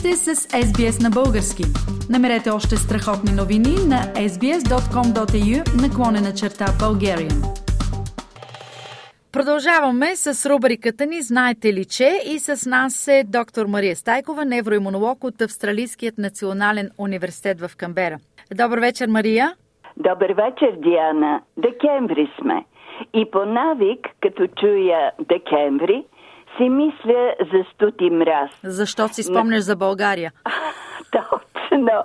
сте с SBS на български. Намерете още страхотни новини на sbs.com.au наклонена черта Bulgarian. Продължаваме с рубриката ни Знаете ли че? И с нас е доктор Мария Стайкова, невроимунолог от Австралийският национален университет в Камбера. Добър вечер, Мария. Добър вечер, Диана. Декември сме. И по навик, като чуя декември, си мисля за студ мраз. Защо си спомняш за България? Точно.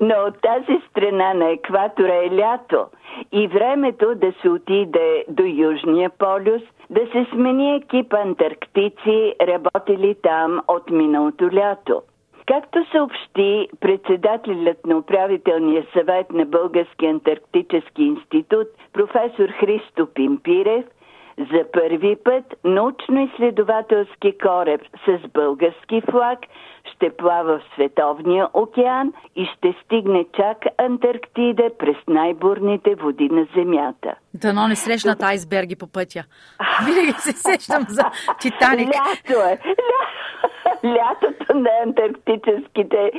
Но от тази страна на екватора е лято и времето да се отиде до Южния полюс, да се смени екип антарктици, работили там от миналото лято. Както съобщи председателят на управителния съвет на Българския антарктически институт, професор Христо Пимпирев, за първи път научно-изследователски кораб с български флаг ще плава в Световния океан и ще стигне чак Антарктида през най-бурните води на Земята. Дано не срещнат айсберги по пътя. Винаги се сещам за Титаник. Лято е. Лятото на антарктическите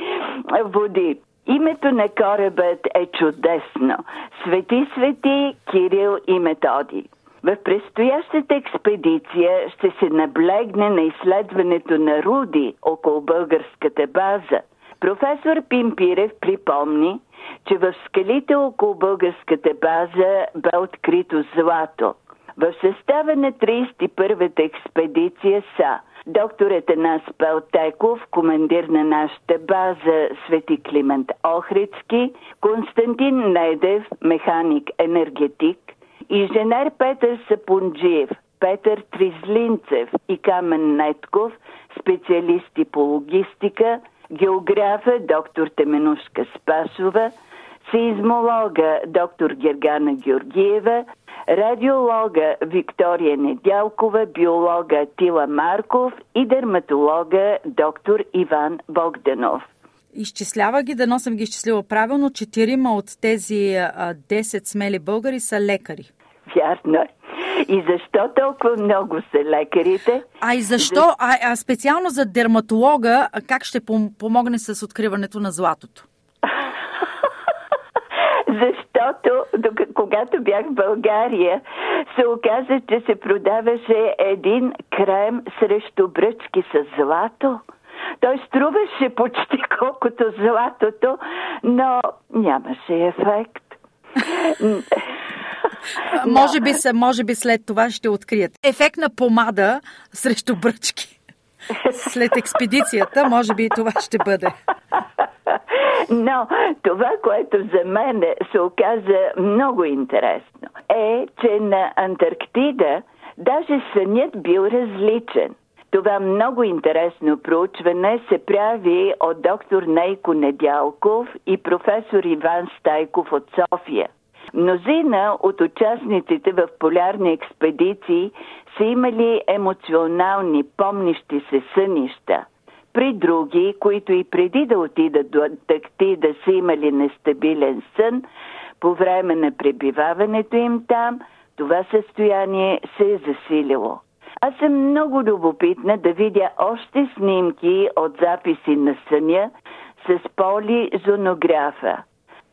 води. Името на корабът е чудесно. Свети Свети Кирил и Методи. В предстоящата експедиция ще се наблегне на изследването на руди около българската база. Професор Пимпирев припомни, че в скалите около българската база бе открито злато. В състава на 31-та експедиция са доктор Етанас Пелтеков, командир на нашата база Свети Климент Охридски, Константин Недев, механик енергетик, Инженер Петър Сапунджиев, Петър Тризлинцев и Камен Нетков, специалисти по логистика, географа доктор Теменушка Спасова, сеизмолога доктор Гергана Георгиева, радиолога Виктория Недялкова, биолога Тила Марков и дерматолога доктор Иван Богданов. Изчислява ги, дано съм ги изчислила правилно, четирима от тези 10 смели българи са лекари. Вярно е. И защо толкова много са лекарите? А и защо, За... а, а специално за дерматолога, как ще помогне с откриването на златото? Защото когато бях в България, се оказа, че се продаваше един крем срещу бръчки с злато. Той струваше почти колкото златото, но нямаше ефект. може, би, може би след това ще открият. Ефектна помада срещу бръчки. След експедицията, може би и това ще бъде. Но това, което за мен се оказа много интересно, е, че на Антарктида даже сънят бил различен. Това много интересно проучване се прави от доктор Нейко Недялков и професор Иван Стайков от София. Мнозина от участниците в полярни експедиции са имали емоционални, помнищи се сънища. При други, които и преди да отидат до Антарктида са имали нестабилен сън, по време на пребиваването им там, това състояние се е засилило. Аз съм много любопитна да видя още снимки от записи на съня с полизонографа.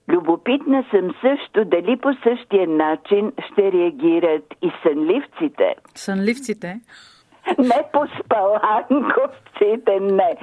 Любопитна съм също дали по същия начин ще реагират и сънливците. Сънливците? Не по спаланковците, не.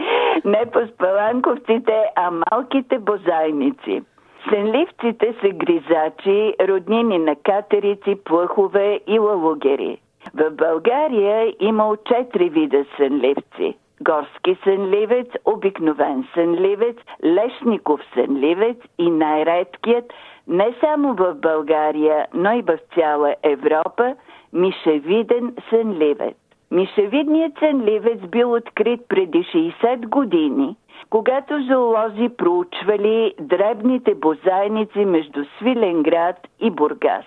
Не по спаланковците, а малките бозайници. Сънливците са гризачи, роднини на катерици, плъхове и лалугери. В България има четири вида сънливци. Горски сънливец, обикновен сънливец, лешников сънливец и най-редкият не само в България, но и в цяла Европа мишевиден сънливец. Мишевидният сънливец бил открит преди 60 години, когато зоолози проучвали дребните бозайници между Свиленград и Бургас.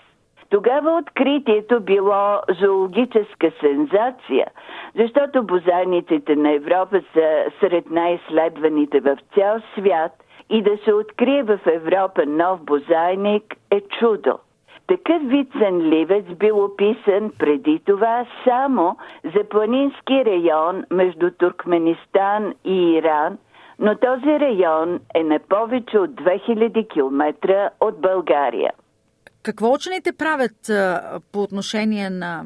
Тогава откритието било зоологическа сензация, защото бозайниците на Европа са сред най-изследваните в цял свят и да се открие в Европа нов бозайник е чудо. Такъв вид сънливец бил описан преди това само за планински район между Туркменистан и Иран но този район е на повече от 2000 км от България. Какво учените правят а, по отношение на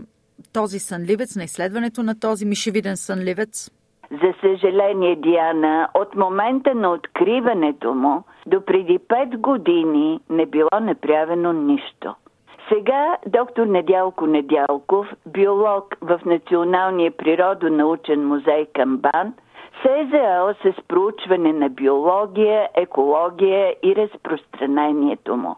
този сънливец, на изследването на този мишевиден сънливец? За съжаление, Диана, от момента на откриването му до преди 5 години не било направено нищо. Сега доктор Недялко Недялков, биолог в Националния природонаучен музей Камбан, се е заел с проучване на биология, екология и разпространението му.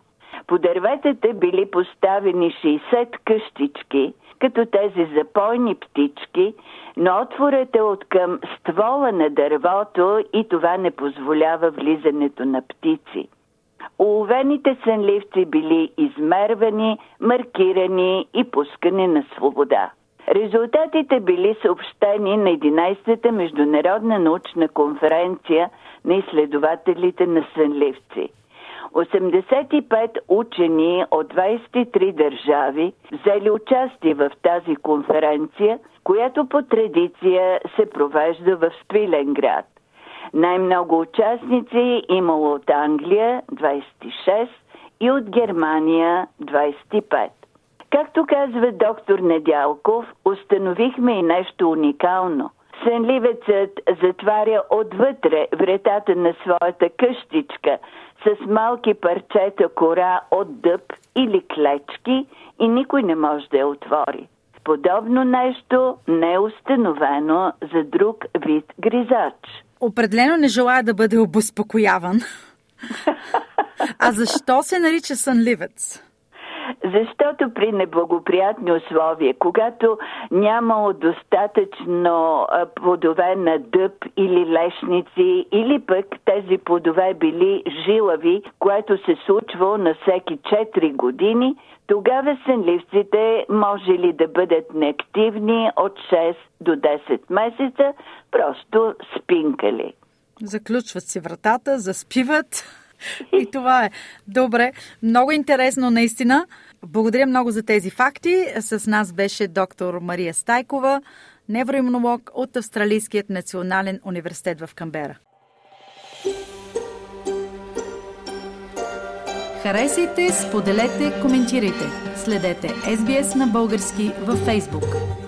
По дърветата били поставени 60 къщички, като тези запойни птички, но отворът е от към ствола на дървото и това не позволява влизането на птици. Уловените сънливци били измервани, маркирани и пускани на свобода. Резултатите били съобщени на 11-та Международна научна конференция на изследователите на сънливци. 85 учени от 23 държави взели участие в тази конференция, която по традиция се провежда в Спиленград. Най-много участници имало от Англия 26 и от Германия 25. Както казва доктор Недялков, установихме и нещо уникално. Сънливецът затваря отвътре вретата на своята къщичка с малки парчета кора от дъб или клечки и никой не може да я отвори. Подобно нещо не е установено за друг вид гризач определено не желая да бъде обезпокояван. А защо се нарича сънливец? Защото при неблагоприятни условия, когато нямало достатъчно плодове на дъб или лешници, или пък тези плодове били жилави, което се случвало на всеки 4 години, тогава сънливците може ли да бъдат неактивни от 6 до 10 месеца, просто спинкали. Заключват си вратата, заспиват. И това е. Добре, много интересно наистина. Благодаря много за тези факти. С нас беше доктор Мария Стайкова, невроимунолог от Австралийският национален университет в Камбера. Харесайте, споделете, коментирайте. Следете SBS на български във Facebook.